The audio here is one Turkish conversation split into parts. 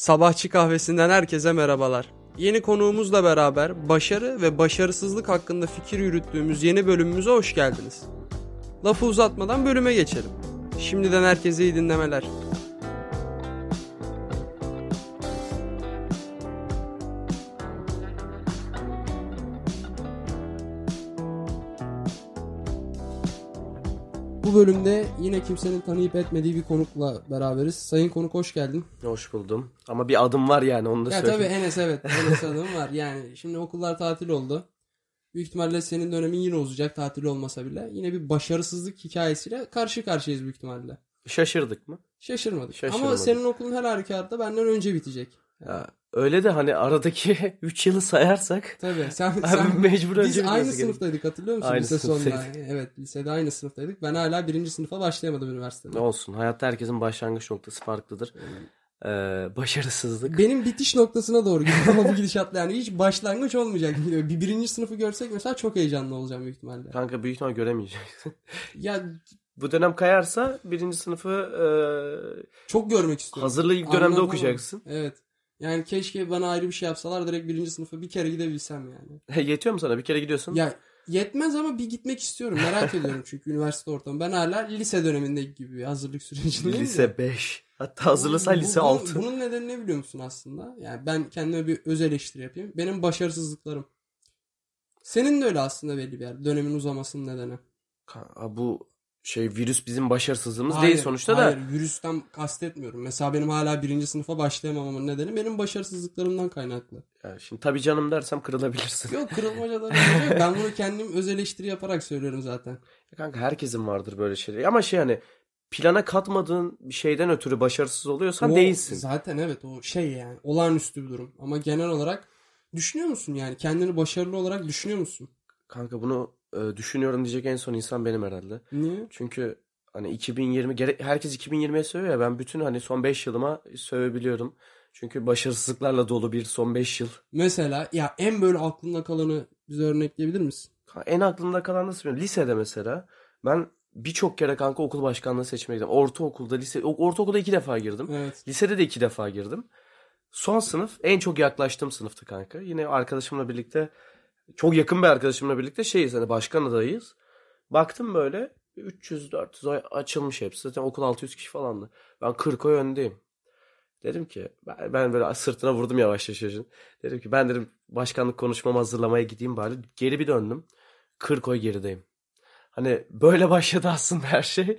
Sabahçı kahvesinden herkese merhabalar. Yeni konuğumuzla beraber başarı ve başarısızlık hakkında fikir yürüttüğümüz yeni bölümümüze hoş geldiniz. Lafı uzatmadan bölüme geçelim. Şimdiden herkese iyi dinlemeler. Bu bölümde yine kimsenin tanıyıp etmediği bir konukla beraberiz. Sayın konuk hoş geldin. Hoş buldum. Ama bir adım var yani onu da Ya tabii söyleyeyim. Enes evet. Enes adım var. Yani şimdi okullar tatil oldu. Büyük ihtimalle senin dönemin yine uzayacak tatil olmasa bile. Yine bir başarısızlık hikayesiyle karşı karşıyayız büyük ihtimalle. Şaşırdık mı? Şaşırmadık. Ama Şaşırmadık. senin okulun her halükarda benden önce bitecek. Ya, öyle de hani aradaki 3 yılı sayarsak Tabii. Sen, abi sen mecbur önce biz bitmesi aynı sınıftaydık hatırlıyor musun? Aynı Lise sonunda. Evet lisede aynı sınıftaydık. Ben hala birinci sınıfa başlayamadım üniversitede. Ne olsun hayatta herkesin başlangıç noktası farklıdır. Ee, başarısızlık. Benim bitiş noktasına doğru gidiyor ama bu gidişatla yani hiç başlangıç olmayacak. Bir birinci sınıfı görsek mesela çok heyecanlı olacağım büyük ihtimalle. Kanka büyük ihtimal göremeyeceksin. Ya Bu dönem kayarsa birinci sınıfı e, çok görmek istiyorum. hazırlığı ilk dönemde Anladım. okuyacaksın. Evet. Yani keşke bana ayrı bir şey yapsalar direkt birinci sınıfa bir kere gidebilsem yani. Yetiyor mu sana? Bir kere gidiyorsun. Ya yetmez ama bir gitmek istiyorum. Merak ediyorum çünkü üniversite ortamı. Ben hala lise dönemindeki gibi hazırlık sürecindeyim. de. Lise 5. Hatta hazırlasa Bu- lise bu- 6. Bunun nedeni ne biliyor musun aslında? Yani ben kendime bir öz eleştiri yapayım. Benim başarısızlıklarım. Senin de öyle aslında belli bir yer. Dönemin uzamasının nedeni. Bu şey virüs bizim başarısızlığımız Hayır, değil sonuçta da. Hayır virüsten kastetmiyorum. Mesela benim hala birinci sınıfa başlayamamamın nedeni benim başarısızlıklarımdan kaynaklı. Ya şimdi tabii canım dersem kırılabilirsin. Yok kırılmaca da. Ben bunu kendim öz eleştiri yaparak söylüyorum zaten. Ya Kanka herkesin vardır böyle şeyler. Ama şey hani plana katmadığın bir şeyden ötürü başarısız oluyorsan O değilsin. Zaten evet o şey yani olağanüstü bir durum. Ama genel olarak düşünüyor musun yani? Kendini başarılı olarak düşünüyor musun? Kanka bunu e, düşünüyorum diyecek en son insan benim herhalde. Niye? Çünkü hani 2020 gere- herkes 2020'ye sövüyor ya ben bütün hani son 5 yılıma sövebiliyorum. Çünkü başarısızlıklarla dolu bir son 5 yıl. Mesela ya en böyle aklında kalanı bize örnekleyebilir misin? En aklımda kalan nasıl biliyorum? Lisede mesela ben birçok kere kanka okul başkanlığı seçmeye gittim. Ortaokulda, lise, ortaokulda iki defa girdim. Evet. Lisede de iki defa girdim. Son sınıf en çok yaklaştığım sınıftı kanka. Yine arkadaşımla birlikte çok yakın bir arkadaşımla birlikte şeyiz hani başkan adayıyız. Baktım böyle 300-400 oy açılmış hepsi. Zaten okul 600 kişi falandı. Ben 40 oy öndeyim. Dedim ki ben, ben böyle sırtına vurdum yavaş yavaş çocuğun. Dedim ki ben dedim başkanlık konuşmamı hazırlamaya gideyim bari. Geri bir döndüm. 40 oy gerideyim. Hani böyle başladı aslında her şey.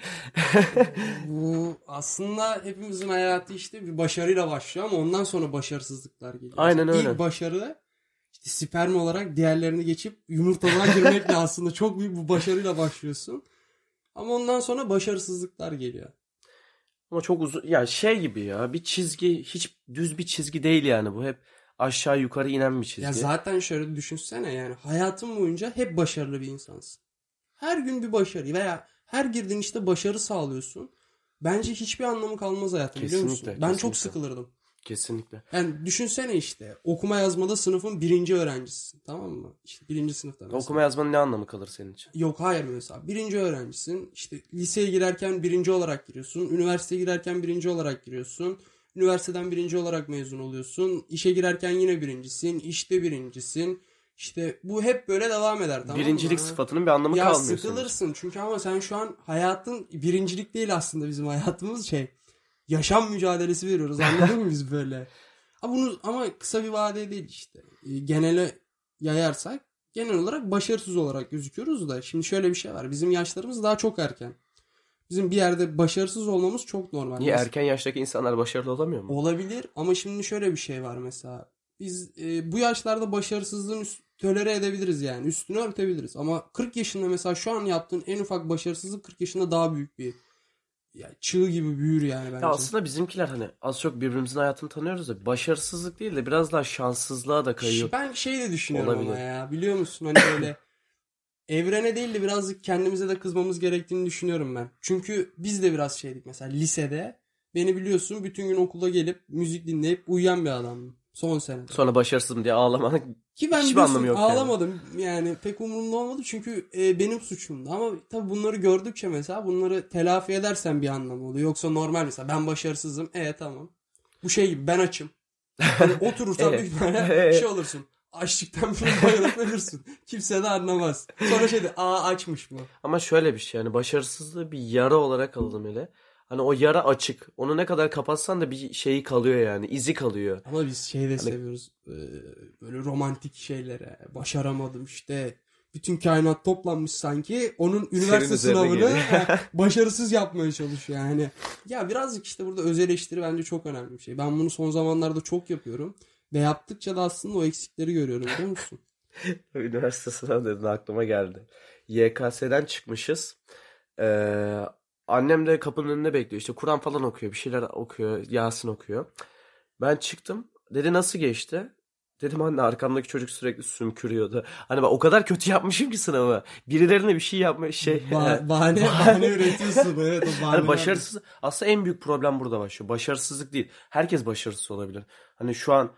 Bu aslında hepimizin hayatı işte bir başarıyla başlıyor ama ondan sonra başarısızlıklar geliyor. Aynen öyle. İlk başarı işte sperm olarak diğerlerini geçip yumurtalığa girmekle aslında çok büyük bir başarıyla başlıyorsun. Ama ondan sonra başarısızlıklar geliyor. Ama çok uzun ya şey gibi ya bir çizgi hiç düz bir çizgi değil yani bu hep aşağı yukarı inen bir çizgi. Ya zaten şöyle düşünsene yani hayatın boyunca hep başarılı bir insansın. Her gün bir başarı veya her girdiğin işte başarı sağlıyorsun. Bence hiçbir anlamı kalmaz hayatın biliyor musun? Kesinlikle, Ben çok kesinlikle. sıkılırdım. Kesinlikle. Yani düşünsene işte okuma yazmada sınıfın birinci öğrencisin tamam mı? İşte birinci sınıfta mesela. Okuma yazmanın ne anlamı kalır senin için? Yok hayır mesela birinci öğrencisin işte liseye girerken birinci olarak giriyorsun üniversiteye girerken birinci olarak giriyorsun üniversiteden birinci olarak mezun oluyorsun işe girerken yine birincisin işte birincisin işte bu hep böyle devam eder tamam Birincilik mı? sıfatının bir anlamı ya kalmıyor senin için. sıkılırsın çünkü ama sen şu an hayatın birincilik değil aslında bizim hayatımız şey yaşam mücadelesi veriyoruz anladın mı biz böyle ama bunu ama kısa bir vadeye değil işte E, genele yayarsak genel olarak başarısız olarak gözüküyoruz da şimdi şöyle bir şey var bizim yaşlarımız daha çok erken bizim bir yerde başarısız olmamız çok normal Niye Mes- erken yaştaki insanlar başarılı olamıyor mu? Olabilir ama şimdi şöyle bir şey var mesela. Biz e, bu yaşlarda başarısızlığın üst, tölere edebiliriz yani. Üstünü örtebiliriz. Ama 40 yaşında mesela şu an yaptığın en ufak başarısızlık 40 yaşında daha büyük bir ya, çığ gibi büyür yani bence. Ya aslında bizimkiler hani az çok birbirimizin hayatını tanıyoruz da başarısızlık değil de biraz daha şanssızlığa da kayıyor. Ben şey de düşünüyorum ama Olabilir. ya. Biliyor musun hani böyle evrene değil de birazcık kendimize de kızmamız gerektiğini düşünüyorum ben. Çünkü biz de biraz şeydik mesela lisede. Beni biliyorsun bütün gün okula gelip müzik dinleyip uyuyan bir adamdım. Son senede. Sonra başarısızım diye ağlamanın Ki ben Hiçbir anlamı yok yani. ağlamadım. Yani. pek umurumda olmadı çünkü e, benim suçumdu. Ama tabii bunları gördükçe mesela bunları telafi edersen bir anlamı oluyor. Yoksa normal mesela ben başarısızım. E tamam. Bu şey gibi ben açım. Hani oturursan Evet. büyük ihtimalle şey olursun. Açlıktan bir bayılıp ölürsün. Kimse de anlamaz. Sonra şey de aa açmış bu. Ama şöyle bir şey yani başarısızlığı bir yara olarak alalım hele. Hani o yara açık. Onu ne kadar kapatsan da bir şeyi kalıyor yani. izi kalıyor. Ama biz şey de seviyoruz. Ee, böyle romantik şeylere. Başaramadım işte. Bütün kainat toplanmış sanki. Onun üniversite sınavını başarısız yapmaya çalışıyor yani. Ya birazcık işte burada öz eleştiri bence çok önemli bir şey. Ben bunu son zamanlarda çok yapıyorum. Ve yaptıkça da aslında o eksikleri görüyorum biliyor musun? Üniversite sınavı dedin aklıma geldi. YKS'den çıkmışız. Ee, annem de kapının önünde bekliyor. İşte Kur'an falan okuyor. Bir şeyler okuyor. Yasin okuyor. Ben çıktım. Dedi nasıl geçti? Dedim anne arkamdaki çocuk sürekli sümkürüyordu. Hani ben o kadar kötü yapmışım ki sınavı. Birilerine bir şey yapma şey. Ba- bahane, bahane üretiyorsun. Evet o bahane. Hani başarısız aslında en büyük problem burada başlıyor. Başarısızlık değil. Herkes başarısız olabilir. Hani şu an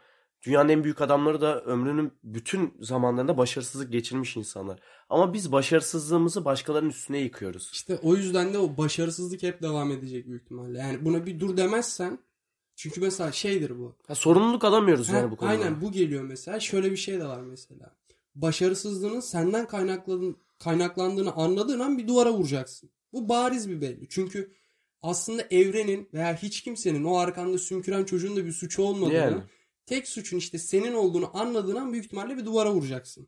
dünyanın en büyük adamları da ömrünün bütün zamanlarında başarısızlık geçirmiş insanlar. Ama biz başarısızlığımızı başkalarının üstüne yıkıyoruz. İşte o yüzden de o başarısızlık hep devam edecek büyük ihtimalle. Yani buna bir dur demezsen çünkü mesela şeydir bu. Ha, sorumluluk alamıyoruz Ha, yani bu konuda. aynen bu geliyor mesela. Şöyle bir şey de var mesela. Başarısızlığının senden kaynaklandığını, kaynaklandığını anladığın an bir duvara vuracaksın. Bu bariz bir belli. Çünkü aslında evrenin veya hiç kimsenin o arkanda sümküren çocuğun da bir suçu olmadığını, Yani. Tek suçun işte senin olduğunu anladığın an büyük ihtimalle bir duvara vuracaksın.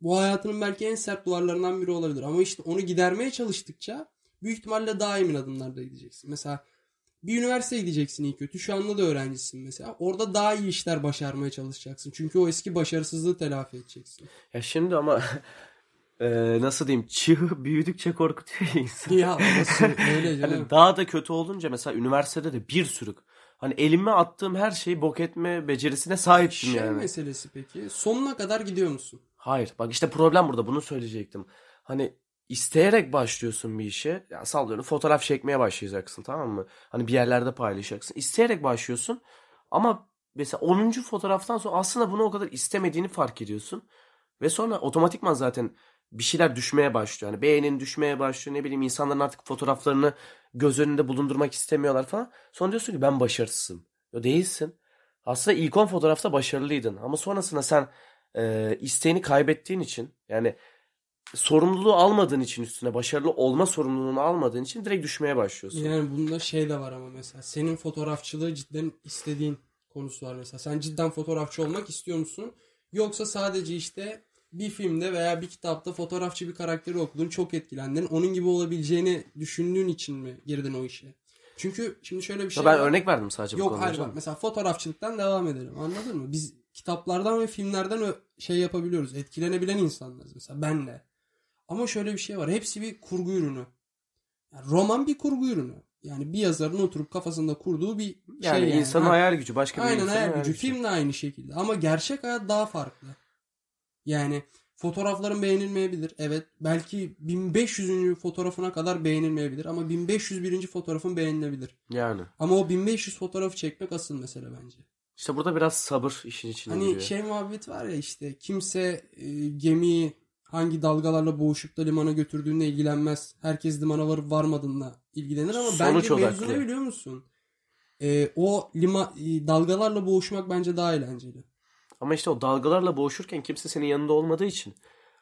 Bu hayatının belki en sert duvarlarından biri olabilir. Ama işte onu gidermeye çalıştıkça büyük ihtimalle daha emin adımlarda gideceksin. Mesela bir üniversiteye gideceksin iyi kötü. Şu anda da öğrencisin mesela. Orada daha iyi işler başarmaya çalışacaksın. Çünkü o eski başarısızlığı telafi edeceksin. Ya şimdi ama eee, nasıl diyeyim çığ büyüdükçe korkutuyor ya insanı. ya nasıl öyle canım. Hani daha da kötü olunca mesela üniversitede de bir sürü hani elime attığım her şeyi bok etme becerisine sahiptim şey yani. meselesi peki. Sonuna kadar gidiyor musun? Hayır bak işte problem burada bunu söyleyecektim. Hani isteyerek başlıyorsun bir işe. Ya sallıyorum fotoğraf çekmeye başlayacaksın tamam mı? Hani bir yerlerde paylaşacaksın. İsteyerek başlıyorsun ama mesela 10. fotoğraftan sonra aslında bunu o kadar istemediğini fark ediyorsun. Ve sonra otomatikman zaten bir şeyler düşmeye başlıyor. Yani beğenin düşmeye başlıyor. Ne bileyim insanların artık fotoğraflarını göz önünde bulundurmak istemiyorlar falan. Sonra diyorsun ki ben başarısızım. Ya değilsin. Aslında ilk 10 fotoğrafta başarılıydın. Ama sonrasında sen e, isteğini kaybettiğin için yani sorumluluğu almadığın için üstüne başarılı olma sorumluluğunu almadığın için direkt düşmeye başlıyorsun. Yani bunda şey de var ama mesela. Senin fotoğrafçılığı cidden istediğin konusu var mesela. Sen cidden fotoğrafçı olmak istiyor musun? Yoksa sadece işte bir filmde veya bir kitapta fotoğrafçı bir karakteri okudun, çok etkilendin. Onun gibi olabileceğini düşündüğün için mi girdin o işe? Çünkü şimdi şöyle bir şey Ya ben var. örnek verdim sadece bu Yok konuda. hayır canım. bak mesela fotoğrafçılıktan devam edelim anladın mı? Biz kitaplardan ve filmlerden şey yapabiliyoruz. Etkilenebilen insanlarız mesela ben de. Ama şöyle bir şey var. Hepsi bir kurgu ürünü. Yani roman bir kurgu ürünü. Yani bir yazarın oturup kafasında kurduğu bir Yani şey yani. insanın Ha, hayal gücü başka bir Aynen insanın hayal gücü. Film de aynı şekilde. Ama gerçek hayat daha farklı. Yani fotoğrafların beğenilmeyebilir. Evet. Belki 1500. fotoğrafına kadar beğenilmeyebilir. Ama 1501. fotoğrafın beğenilebilir. Yani. Ama o 1500 fotoğrafı çekmek asıl mesele bence. İşte burada biraz sabır işin içine Hani giriyor. şey muhabbet var ya işte kimse e, gemiyi hangi dalgalarla boğuşup da limana götürdüğünde ilgilenmez. Herkes limana varıp varmadığında ilgilenir ama Sonuç bence mevzu ne biliyor musun? E, o lima, e, dalgalarla boğuşmak bence daha eğlenceli. Ama işte o dalgalarla boğuşurken kimse senin yanında olmadığı için.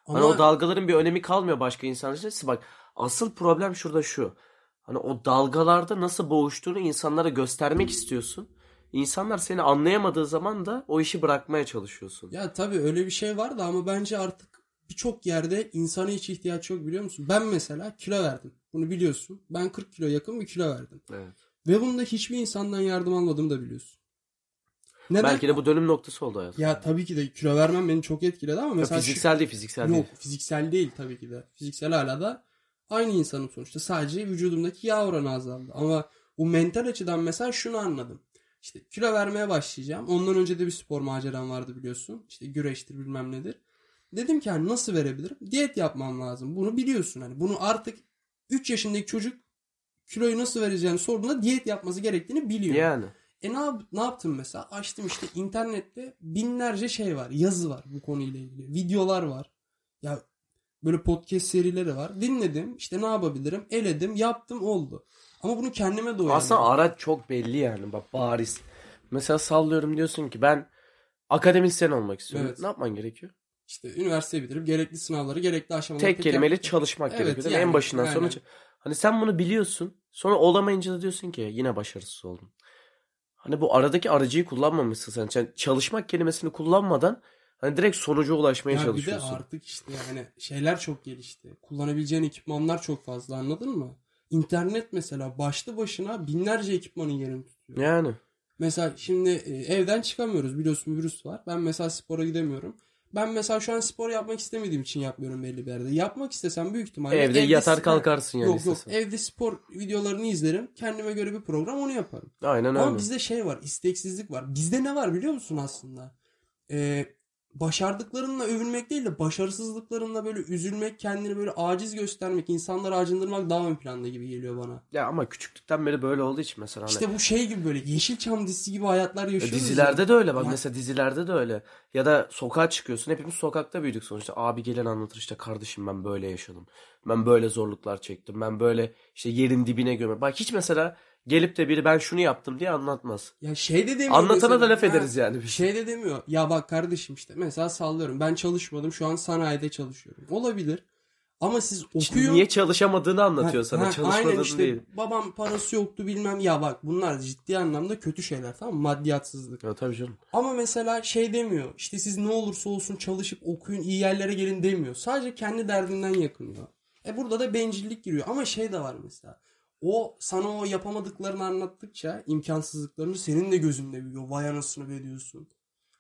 Ama Hani o dalgaların bir önemi kalmıyor başka insanlar için. Bak asıl problem şurada şu. Hani o dalgalarda nasıl boğuştuğunu insanlara göstermek istiyorsun. İnsanlar seni anlayamadığı zaman da o işi bırakmaya çalışıyorsun. ya tabii öyle bir şey var da ama bence artık birçok yerde insana hiç ihtiyaç yok biliyor musun? Ben mesela kilo verdim. Bunu biliyorsun. Ben 40 kilo yakın bir kilo verdim. Evet. Ve bunda hiçbir insandan yardım almadığımı da biliyorsun. Neden? Belki de bu dönüm noktası oldu hayatım. Ya tabii ki de kilo vermem beni çok etkiledi ama Ya mesela şu- fiziksel değil fiziksel yok değil. fiziksel değil tabii ki de. Fiziksel hala da aynı insanım sonuçta. Sadece vücudumdaki yağ oranı azaldı. Ama bu mental açıdan mesela şunu anladım. İşte kilo vermeye başlayacağım. Ondan önce de bir spor maceram vardı biliyorsun. İşte güreştir bilmem nedir. Dedim ki hani nasıl verebilirim? Diyet yapmam lazım. Bunu biliyorsun hani. Bunu artık 3 yaşındaki çocuk kiloyu nasıl vereceğini sorduğunda diyet yapması gerektiğini biliyor. Yani. E ne, yap- ne yaptım mesela? Açtım işte internette binlerce şey var. Yazı var bu konuyla ilgili. Videolar var. Ya böyle podcast serileri var. Dinledim. İşte ne yapabilirim? Eledim. Yaptım oldu. Ama bunu kendime doyurdım. Aslında araç çok belli yani bak bariz. Mesela sallıyorum diyorsun ki ben akademisyen olmak istiyorum. Evet. Ne yapman gerekiyor? İşte üniversite bitirip gerekli sınavları gerekli aşamaları Tek kelimeyle yap- çalışmak Evet, gerekiyor. yani, en başından sonra. aynen. Hani sen bunu biliyorsun. Sonra olamayınca da diyorsun ki yine başarısız oldum. Hani bu aradaki aracıyı kullanmamışsın sen. Sen çalışmak kelimesini kullanmadan hani direkt sonuca ulaşmaya Ya bir de çalışıyorsun. artık işte yani şeyler çok gelişti. Kullanabileceğin ekipmanlar çok fazla anladın mı? İnternet mesela başlı başına binlerce ekipmanın yerini tutuyor. Yani. Mesela şimdi e, evden çıkamıyoruz biliyorsun virüs var. Ben mesela spora gidemiyorum. Ben mesela şu an spor yapmak istemediğim için yapmıyorum belli bir yerde. Yapmak istesem büyük ihtimalle Evde yatar kalkarsın yani Yok yok istesen. evde spor videolarını izlerim. Kendime göre bir program onu yaparım. Aynen Ama öyle. bizde şey var isteksizlik var. Bizde ne var biliyor musun aslında? Ee, başardıklarınla övünmek değil de başarısızlıklarınla böyle üzülmek, kendini böyle aciz göstermek, insanları acındırmak daha ön planda gibi geliyor bana. Ya ama küçüklükten beri böyle olduğu için mesela hani İşte bu şey gibi böyle Yeşilçam dizisi gibi hayatlar Ya yaşıyoruz. dizilerde ya. de öyle bak Ya- mesela dizilerde de öyle. Ya da sokağa çıkıyorsun hepimiz sokakta büyüdük sonuçta. Abi gelen anlatır işte kardeşim ben böyle yaşadım. Ben böyle zorluklar çektim. Ben böyle işte yerin dibine göme. Bak hiç mesela gelip de biri ben şunu yaptım diye anlatmaz. Ya şey de demiyor Anlatana da mesela. laf Ha, ederiz yani biz. Şey de demiyor. Ya bak kardeşim işte mesela sallıyorum. Ben çalışmadım. Şu an sanayide çalışıyorum. Olabilir. Ama siz İşte okuyun. niye çalışamadığını anlatıyor Ha, sana. ha, Çalışmadığını aynen işte değil. babam parası yoktu bilmem ya bak bunlar ciddi anlamda kötü şeyler tamam mı? Maddiyatsızlık. Ya tabii canım. Ama mesela şey demiyor işte siz ne olursa olsun çalışıp okuyun iyi yerlere gelin demiyor. Sadece kendi derdinden yakınıyor. E burada da bencillik giriyor ama şey de var mesela. O sana o yapamadıklarını anlattıkça imkansızlıklarını senin de gözünde büyüyor. Vay anasını be diyorsun.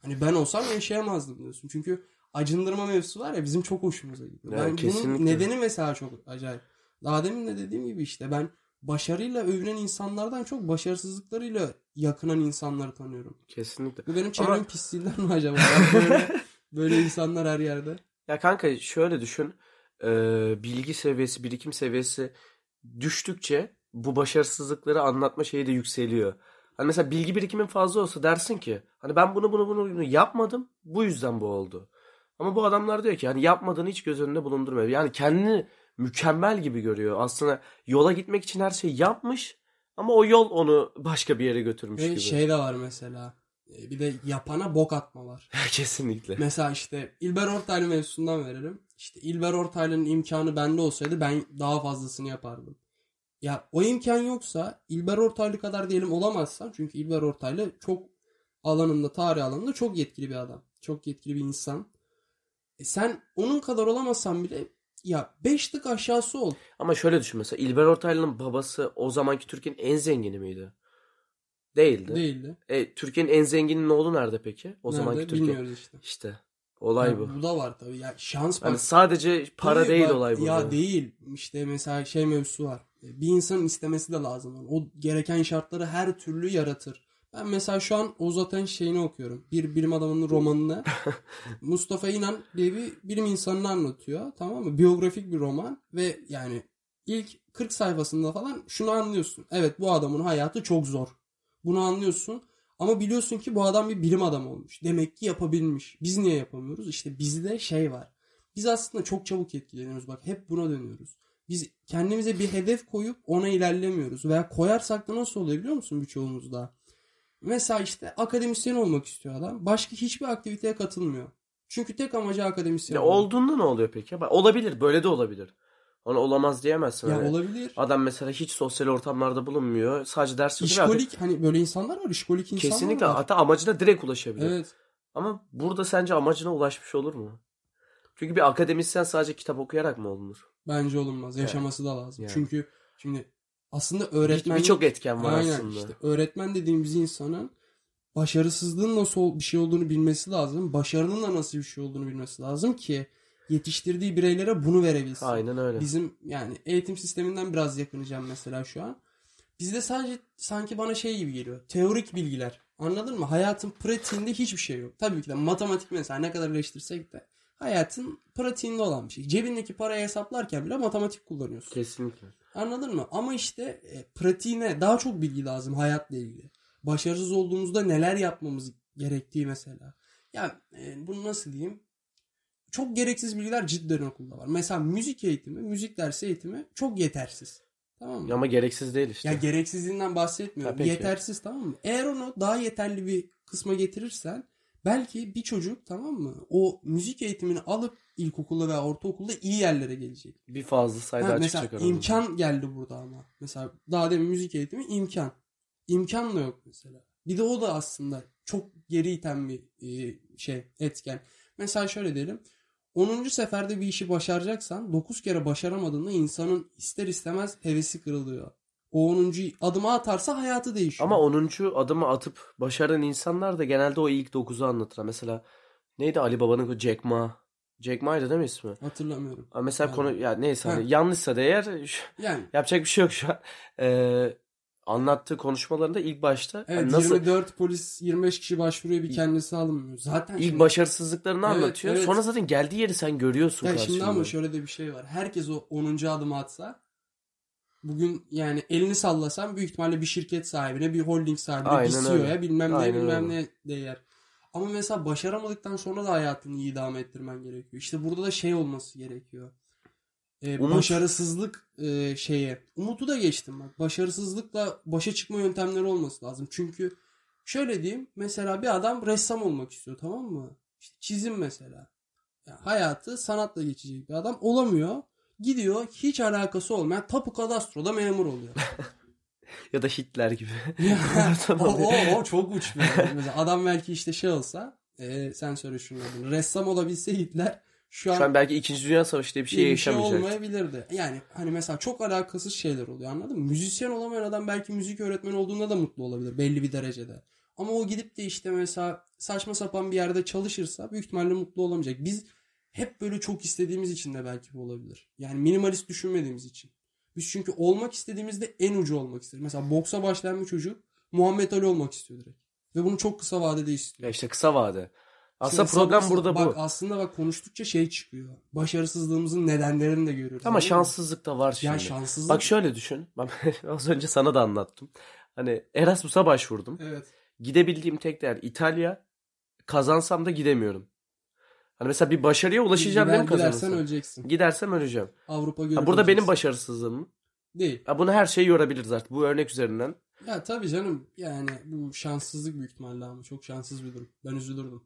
Hani ben olsam yaşayamazdım diyorsun. Çünkü acındırma mevzusu var ya bizim çok hoşumuza gidiyor. Ya, ben bunun nedeni mesela çok acayip. Daha demin de dediğim gibi işte ben başarıyla övünen insanlardan çok başarısızlıklarıyla yakınan insanları tanıyorum. Kesinlikle. Bu benim çevrem Ama- pisliğinden mi acaba? Böyle, böyle insanlar her yerde. Ya kanka şöyle düşün. Ee, bilgi seviyesi, birikim seviyesi düştükçe bu başarısızlıkları anlatma şeyi de yükseliyor. Hani mesela bilgi birikimin fazla olsa dersin ki hani ben bunu bunu bunu, bunu yapmadım bu yüzden bu oldu. Ama bu adamlar diyor ki hani yapmadığını hiç göz önünde bulundurmuyor. Yani kendini mükemmel gibi görüyor. Aslında yola gitmek için her şeyi yapmış ama o yol onu başka bir yere götürmüş Ve gibi. şey de var mesela. e, Bir de yapana bok atma var. Kesinlikle. Mesela işte İlber Ortaylı mevzusundan verelim. İşte İlber Ortaylı'nın imkanı bende olsaydı ben daha fazlasını yapardım. Ya o imkan yoksa İlber Ortaylı kadar diyelim olamazsan çünkü İlber Ortaylı çok alanında tarih alanında çok yetkili bir adam. Çok yetkili bir insan. E sen onun kadar olamazsan bile ya 5 tık aşağısı ol. Ama şöyle düşün mesela İlber Ortaylı'nın babası o zamanki Türkiye'nin en zengini miydi? Değildi. Değildi. E, Türkiye'nin en zenginin oğlu nerede peki? O Nerede? zamanki Türkiye. Bilmiyoruz işte. İşte olay Ya bu. Bu da var tabii. Ya şans bak. Hani sadece para Tabii değil bak, olay burada. Ya değil. İşte mesela şey mevzusu var. Bir insanın istemesi de lazım. O gereken şartları her türlü yaratır. Ben mesela şu an Oğuz Atay'ın şeyini okuyorum. Bir bilim adamının romanını. Mustafa İnan diye bir bilim insanını anlatıyor. Tamam mı? Biyografik bir roman. Ve yani ilk 40 sayfasında falan şunu anlıyorsun. Evet bu adamın hayatı çok zor. Bunu anlıyorsun. Ama biliyorsun ki bu adam bir bilim adamı olmuş. Demek ki yapabilmiş. Biz niye yapamıyoruz? İşte bizde şey var. Biz aslında çok çabuk etkileniyoruz. Bak hep buna dönüyoruz. Biz kendimize bir hedef koyup ona ilerlemiyoruz. Veya koyarsak da nasıl oluyor biliyor musun birçoğumuzda? Mesela işte akademisyen olmak istiyor adam. Başka hiçbir aktiviteye katılmıyor. Çünkü tek amacı akademisyen Ya olmak. olduğunda ne oluyor peki? Olabilir. Böyle de olabilir. Ona olamaz diyemezsin. Ya hani. olabilir. Adam mesela hiç sosyal ortamlarda bulunmuyor. Sadece ders çalışıyor. İşkolik hani böyle insanlar var. işkolik insanlar Kesinlikle. var. Hatta amacına direkt ulaşabilir. Evet. Ama burada sence amacına ulaşmış olur mu? Çünkü bir akademisyen sadece kitap okuyarak mı olunur? Bence olunmaz. Yaşaması da lazım. Yani. Çünkü şimdi aslında Bir- öğretmen Birçok etken var Aynen aslında. işte öğretmen dediğimiz insanın başarısızlığın nasıl bir şey olduğunu bilmesi lazım. Başarının da nasıl bir şey olduğunu bilmesi lazım ki yetiştirdiği bireylere bunu verebilsin. Aynen öyle. Bizim yani eğitim sisteminden biraz yakınacağım mesela şu an. Bizde sadece sanki bana şey gibi geliyor. Teorik bilgiler. Anladın mı? Hayatın pratiğinde hiçbir şey yok. Tabii ki de matematik mesela ne kadar eleştirsek de hayatın pratiğinde olan bir şey. Cebindeki parayı hesaplarken bile matematik kullanıyorsun. Kesinlikle. Anladın mı? Ama işte e, pratiğine daha çok bilgi lazım hayatla ilgili. Başarısız olduğumuzda neler yapmamız gerektiği mesela. Ya e, bunu nasıl diyeyim? Çok gereksiz bilgiler cidden okulda var. Mesela müzik eğitimi, müzik dersi eğitimi çok yetersiz. Tamam mı? Ama gereksiz değil işte. Ya gereksizliğinden bahsetmiyorum. Ha. Yetersiz tamam mı? Eğer onu daha yeterli bir kısma getirirsen belki bir çocuk tamam mı? O müzik eğitimini alıp ilkokulda veya ortaokulda iyi yerlere gelecek. bir fazla sayıda Ha, çıkacak mesela imkan geldi burada ama. Mesela daha demin müzik eğitimi imkan. İmkan da yok mesela. Bir de o da aslında çok geri iten bir e, şey etken. Mesela şöyle diyelim. 10. seferde bir işi başaracaksan 9 kere başaramadığında insanın ister istemez hevesi kırılıyor. O 10. adımı atarsa hayatı değişiyor. Ama 10. adımı atıp başaran insanlar da genelde o ilk 9'u anlatır. Mesela neydi Ali Baba'nın Jack Ma? Jack Ma'ydı değil mi ismi? Hatırlamıyorum. Ha, Mesela Yani. konu ya neyse hani Ha. yanlışsa da eğer Yani yapacak bir şey yok şu an. Ee, anlattığı konuşmalarında ilk başta evet hani nasıl 24 polis 25 kişi başvuruyor bir kendisi alınmıyor. Zaten ilk şimdi- başarısızlıklarını Evet, anlatıyor. evet. Sonra zaten geldiği yeri sen görüyorsun Ya karşında. şimdi ama şöyle de bir şey var. Herkes o 10. adımı atsa bugün yani elini sallasan büyük ihtimalle bir şirket sahibine, bir holding sahibine, bir Aynen CEO'ya öyle. bilmem ne Aynen bilmem öyle. ne değer. Ama mesela başaramadıktan sonra da hayatını iyi idame ettirmen gerekiyor. İşte burada da şey olması gerekiyor. Ee, Umut. başarısızlık e, şeye. Umutu da geçtim bak. Başarısızlıkla başa çıkma yöntemleri olması lazım. Çünkü şöyle diyeyim. Mesela bir adam ressam olmak istiyor tamam mı? İşte çizim mesela. Yani hayatı sanatla geçecek bir adam olamıyor. Gidiyor hiç alakası olmayan tapu kadastroda memur oluyor. Ya da Hitler gibi. o, o, o çok uç bir adam. Mesela adam belki işte şey olsa e, sen söyle şunu adını. Ressam olabilse Hitler şu an, Şu an belki 2. Dünya Savaşı diye bir şey iyi bir şey yaşamayacak. olmayabilirdi. Yani hani mesela çok alakasız şeyler oluyor anladın mı? Müzisyen olamayan adam belki müzik öğretmeni olduğunda da mutlu olabilir belli bir derecede. Ama o gidip de işte mesela saçma sapan bir yerde çalışırsa büyük ihtimalle mutlu olamayacak. Biz hep böyle çok istediğimiz için de belki bu olabilir. Yani minimalist düşünmediğimiz için. Biz çünkü olmak istediğimizde en ucu olmak isteriz. Mesela boksa başlayan bir çocuk Muhammed Ali olmak istiyor direkt. Ve bunu çok kısa vadede istiyor. Ya işte kısa vade. Aslında Şimdi problem burada bak, bu. Aslında bak konuştukça şey çıkıyor. Başarısızlığımızın nedenlerini de görüyoruz. Ama şanssızlık da var şimdi. Ya şanssızlık. Bak şöyle düşün. Ben az önce sana da anlattım. Hani Erasmus'a başvurdum. Evet. Gidebildiğim tek yer İtalya. Kazansam da gidemiyorum. Hani mesela bir başarıya ulaşacağım değil mi Gidersen kazanırsam? öleceksin. Gidersem öleceğim. Avrupa Ha, burada benim başarısızlığım? Değil. Ha, bunu her şeyi yorabiliriz artık. Bu örnek üzerinden. Ya tabii canım yani bu şanssızlık büyük ihtimalle ama çok şanssız bir durum. Ben üzülürdüm.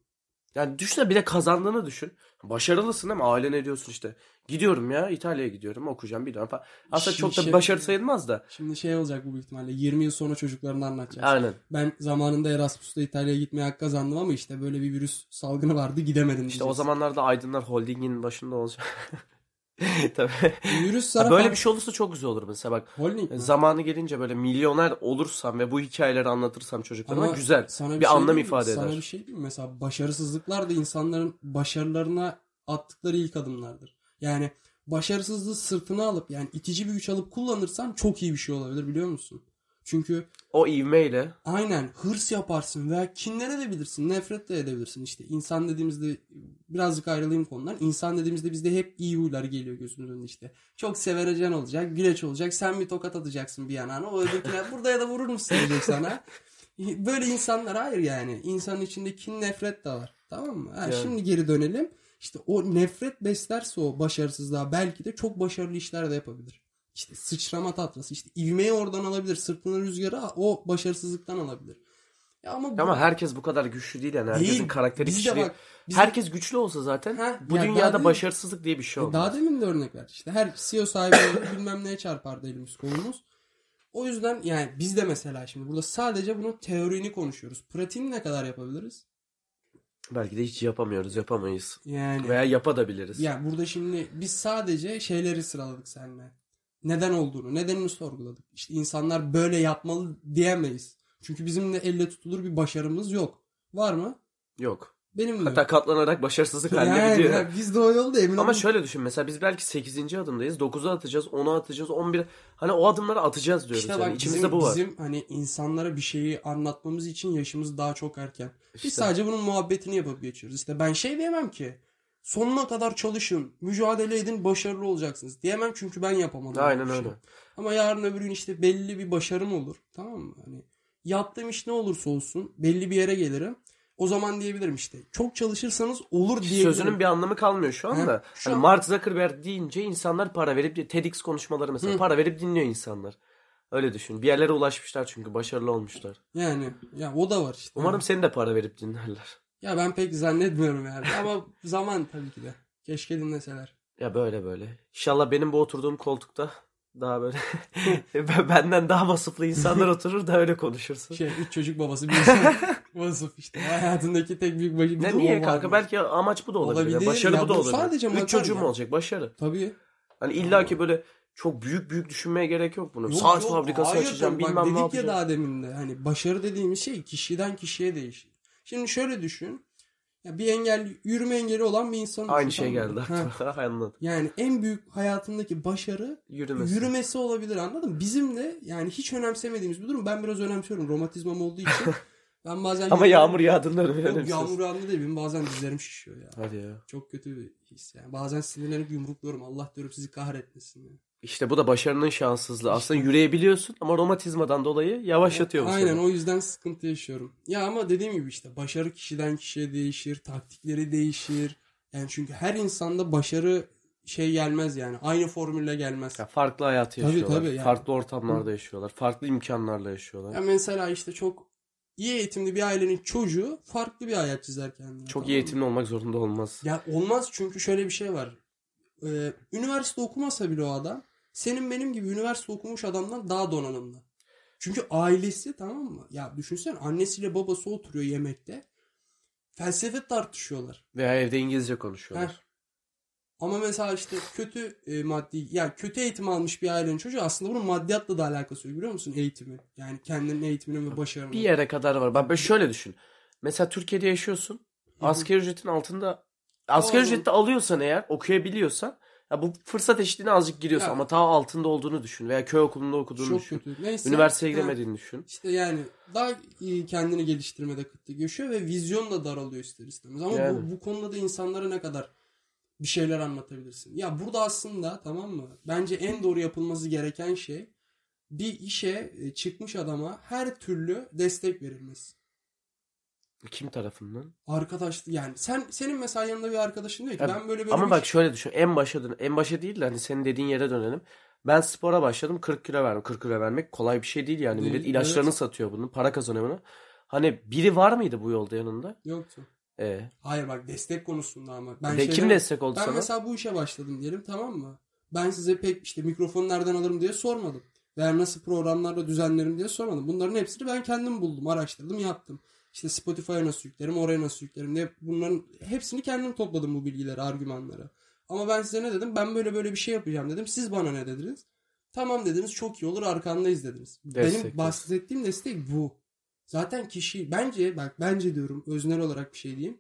Yani düşünsene bir de kazandığını düşün. Başarılısın ama ailene diyorsun işte. Gidiyorum ya İtalya'ya gidiyorum okuyacağım biliyorum falan. Aslında Şimdi çok da bir şey- başarı sayılmaz da. Şimdi şey olacak bu büyük ihtimalle 20 yıl sonra çocuklarına anlatacağız. Aynen. Ben zamanında Erasmus'ta İtalya'ya gitmeye hak kazandım ama işte böyle bir virüs salgını vardı gidemedim İşte o diyeceksin. zamanlarda Aydınlar Holding'in başında olacak. Tabii. Ha, sana böyle bir şey olursa çok güzel olur mesela bak. Holding mi? Zamanı gelince böyle milyoner olursam ve bu hikayeleri anlatırsam çocuklarıma Ama güzel. sana bir şey anlam diyeyim ifade Sana eder. bir şey diyeyim? Mesela başarısızlıklar da insanların başarılarına attıkları ilk adımlardır. Yani başarısızlığı sırtına alıp yani itici bir güç alıp kullanırsan çok iyi bir şey olabilir biliyor musun? Çünkü O ivmeyle aynen hırs yaparsın veya kinlenebilirsin, nefret de edebilirsin. İşte insan dediğimizde birazcık ayrılayım konudan. İnsan dediğimizde bizde hep iyi huylar geliyor gözümüzün önünde işte. Çok severecen olacak, güleç olacak. Sen bir tokat atacaksın bir yanağına. O öbürküne burada ya da vurur musun diyecek sana. Böyle insanlar hayır yani. İnsanın içinde kin nefret de var. Tamam mı? Ha, Yani. Şimdi geri dönelim. İşte o nefret beslerse o başarısızlığa belki de çok başarılı işler de yapabilir. İşte sıçrama tatlası işte ivmeyi oradan alabilir. Sırtının rüzgarı o başarısızlıktan alabilir. Ya ama, bu- ama herkes bu kadar güçlü değil yani. Herkesin Değil. karakteri Biz de kişiliği. bak, biz de- Herkes güçlü olsa zaten Ha, bu ya daha dünyada değil- başarısızlık diye bir şey E, olmaz. Daha demin de örnek verdik. İşte her CEO sahibi bilmem neye çarpardı elimiz kolumuz. O yüzden yani biz de mesela şimdi burada sadece bunun teorini konuşuyoruz. Pratiğini ne kadar yapabiliriz? Belki de hiç yapamıyoruz, yapamayız. Yani Veya yapabiliriz. yani burada şimdi biz sadece şeyleri sıraladık seninle. Neden olduğunu, nedenini sorguladık. İşte insanlar böyle yapmalı diyemeyiz. Çünkü bizim de elle tutulur bir başarımız yok. Var mı? Yok. Benim Hatta yok. katlanarak başarısızlık haline Yani gidiyor. ya biz de o yolda emin Ama olun. şöyle düşün mesela biz belki 8. adımdayız. 9'a atacağız, 10'a atacağız, 11'e. Hani o adımları atacağız diyoruz. İşte yani. bak İçimizde bizim, bu var. bizim hani insanlara bir şeyi anlatmamız için yaşımız daha çok erken. Biz İşte. sadece bunun muhabbetini yapıp geçiyoruz. İşte ben şey diyemem ki sonuna kadar çalışın, mücadele edin, başarılı olacaksınız. Diyemem çünkü ben yapamadım. Aynen şey. öyle. Ama yarın öbür gün işte belli bir başarım olur. Tamam mı? Hani yaptığım iş ne olursa olsun belli bir yere gelirim. o zaman diyebilirim işte. Çok çalışırsanız olur diyebilirim. Sözünün bir anlamı kalmıyor şu anda. Heh, şu Hani an- Mark Zuckerberg deyince insanlar para verip TEDx konuşmaları mesela Hı. para verip dinliyor insanlar. Öyle düşün. Bir yerlere ulaşmışlar çünkü başarılı olmuşlar. Yani ya o da var işte. Umarım seni de para verip dinlerler. Ya ben pek zannetmiyorum yani. Ama zaman tabii ki de. Keşke dinleseler. Ya böyle böyle. İnşallah benim bu oturduğum koltukta daha böyle benden daha vasıflı insanlar oturur da öyle konuşursun. Şey üç çocuk babası bir insan vasıf işte. Hayatındaki tek büyük başı. Ne niye kanka? Belki amaç bu da olabilir. Olabilir. Başarı Ya bu da olabilir. sadece Üç çocuğum ya. olacak. Başarı. Tabii. Hani illa ki böyle çok büyük büyük düşünmeye gerek yok Saat yok, fabrikası hayır açacağım tabii. Bak bilmem ne dedik yapacağım. ya daha demin de hani başarı dediğimiz şey kişiden kişiye değişir. Şimdi şöyle düşün. Ya bir engel yürüme engeli olan bir insan Aynı şey geldi aklıma. Anladım. Yani en büyük hayatındaki başarı Yürümesi. yürümesi olabilir anladın mı? Bizim de yani hiç önemsemediğimiz bir durum. Ben biraz önemsiyorum romatizmam olduğu için. Ben bazen Ama yağmur yağdığında önemsiz. yağmur yağında değil. Benim bazen dizlerim şişiyor ya. Hadi ya. Çok kötü bir his yani. Bazen sinirlenip yumrukluyorum. Allah diyorum sizi kahretmesin. Ya. İşte bu da başarının şanssızlığı. Aslında yürüyebiliyorsun ama romatizmadan dolayı yavaşlatıyor bu Aynen seni. o yüzden sıkıntı yaşıyorum. Ya ama dediğim gibi işte başarı kişiden kişiye değişir. Taktikleri değişir. Yani çünkü her insanda başarı şey gelmez yani. Aynı formülle gelmez. Ya farklı hayatı Tabii, yaşıyorlar. tabii yani. Farklı ortamlarda yaşıyorlar. Farklı imkanlarla yaşıyorlar. Ya mesela işte çok iyi eğitimli bir ailenin çocuğu farklı bir hayat çizer kendine. Çok tamam iyi mı? eğitimli olmak zorunda olmaz. Ya olmaz çünkü şöyle bir şey var. Ee, üniversite okumasa bile o adam senin benim gibi üniversite okumuş adamdan daha donanımlı. Çünkü ailesi tamam mı? Ya düşünsene annesiyle babası oturuyor yemekte. Felsefe tartışıyorlar. Veya evde İngilizce konuşuyorlar. Heh. Ama mesela işte kötü e, maddi yani kötü eğitim almış bir ailenin çocuğu aslında bunun maddiyatla da alakası yok biliyor musun eğitimi? Yani kendinin eğitiminin ve başarının. Bir yere kadar var. Bak böyle şöyle düşün. Mesela Türkiye'de yaşıyorsun. Asgari ücretin altında asgari ücrette alıyorsan eğer okuyabiliyorsan ya bu fırsat eşitliğine azıcık giriyorsun Ya. ama ta altında olduğunu düşün veya köy okulunda okuduğunu Çok düşün. kötü. Neyse. Üniversiteye Ha. giremediğini düşün. İşte yani daha kendini geliştirmede kıtlık yaşıyor ve vizyon da daralıyor ister istemez. Ama Yani. bu, bu konuda da insanlara ne kadar bir şeyler anlatabilirsin. Ya burada aslında tamam mı? Bence en doğru yapılması gereken şey bir işe e, çıkmış adama her türlü destek verilmesi. Kim tarafından? Arkadaş yani sen senin mesela yanında bir arkadaşın diyor ki Ya, ben böyle böyle Ama bir bak şöyle düşün. En başa dön. En başa değil de hani senin dediğin yere dönelim. Ben spora başladım 40 kilo verdim. 40 kilo vermek kolay bir şey değil yani. Değil, Millet ilaçlarını evet. satıyor bunun. Para kazanıyor bunu. Hani biri var mıydı bu yolda yanında? yoktu. Ee, Hayır bak destek konusunda ama. Ben de kim şeyden- destek oldu Ben sana? mesela bu işe başladım diyelim tamam mı? Ben size pek işte mikrofonu nereden alırım diye sormadım. Veya nasıl programlarla düzenlerim diye sormadım. Bunların hepsini ben kendim buldum, araştırdım, yaptım. İşte Spotify'a nasıl yüklerim, oraya nasıl yüklerim diye bunların hepsini kendim topladım bu bilgileri, argümanları. Ama ben size ne dedim? Ben böyle böyle bir şey yapacağım dedim. Siz bana ne dediniz? Tamam dediniz, çok iyi olur, arkandayız dediniz. Destek. Benim bahsettiğim destek bu. Zaten kişi bence bak bence diyorum öznel olarak bir şey diyeyim.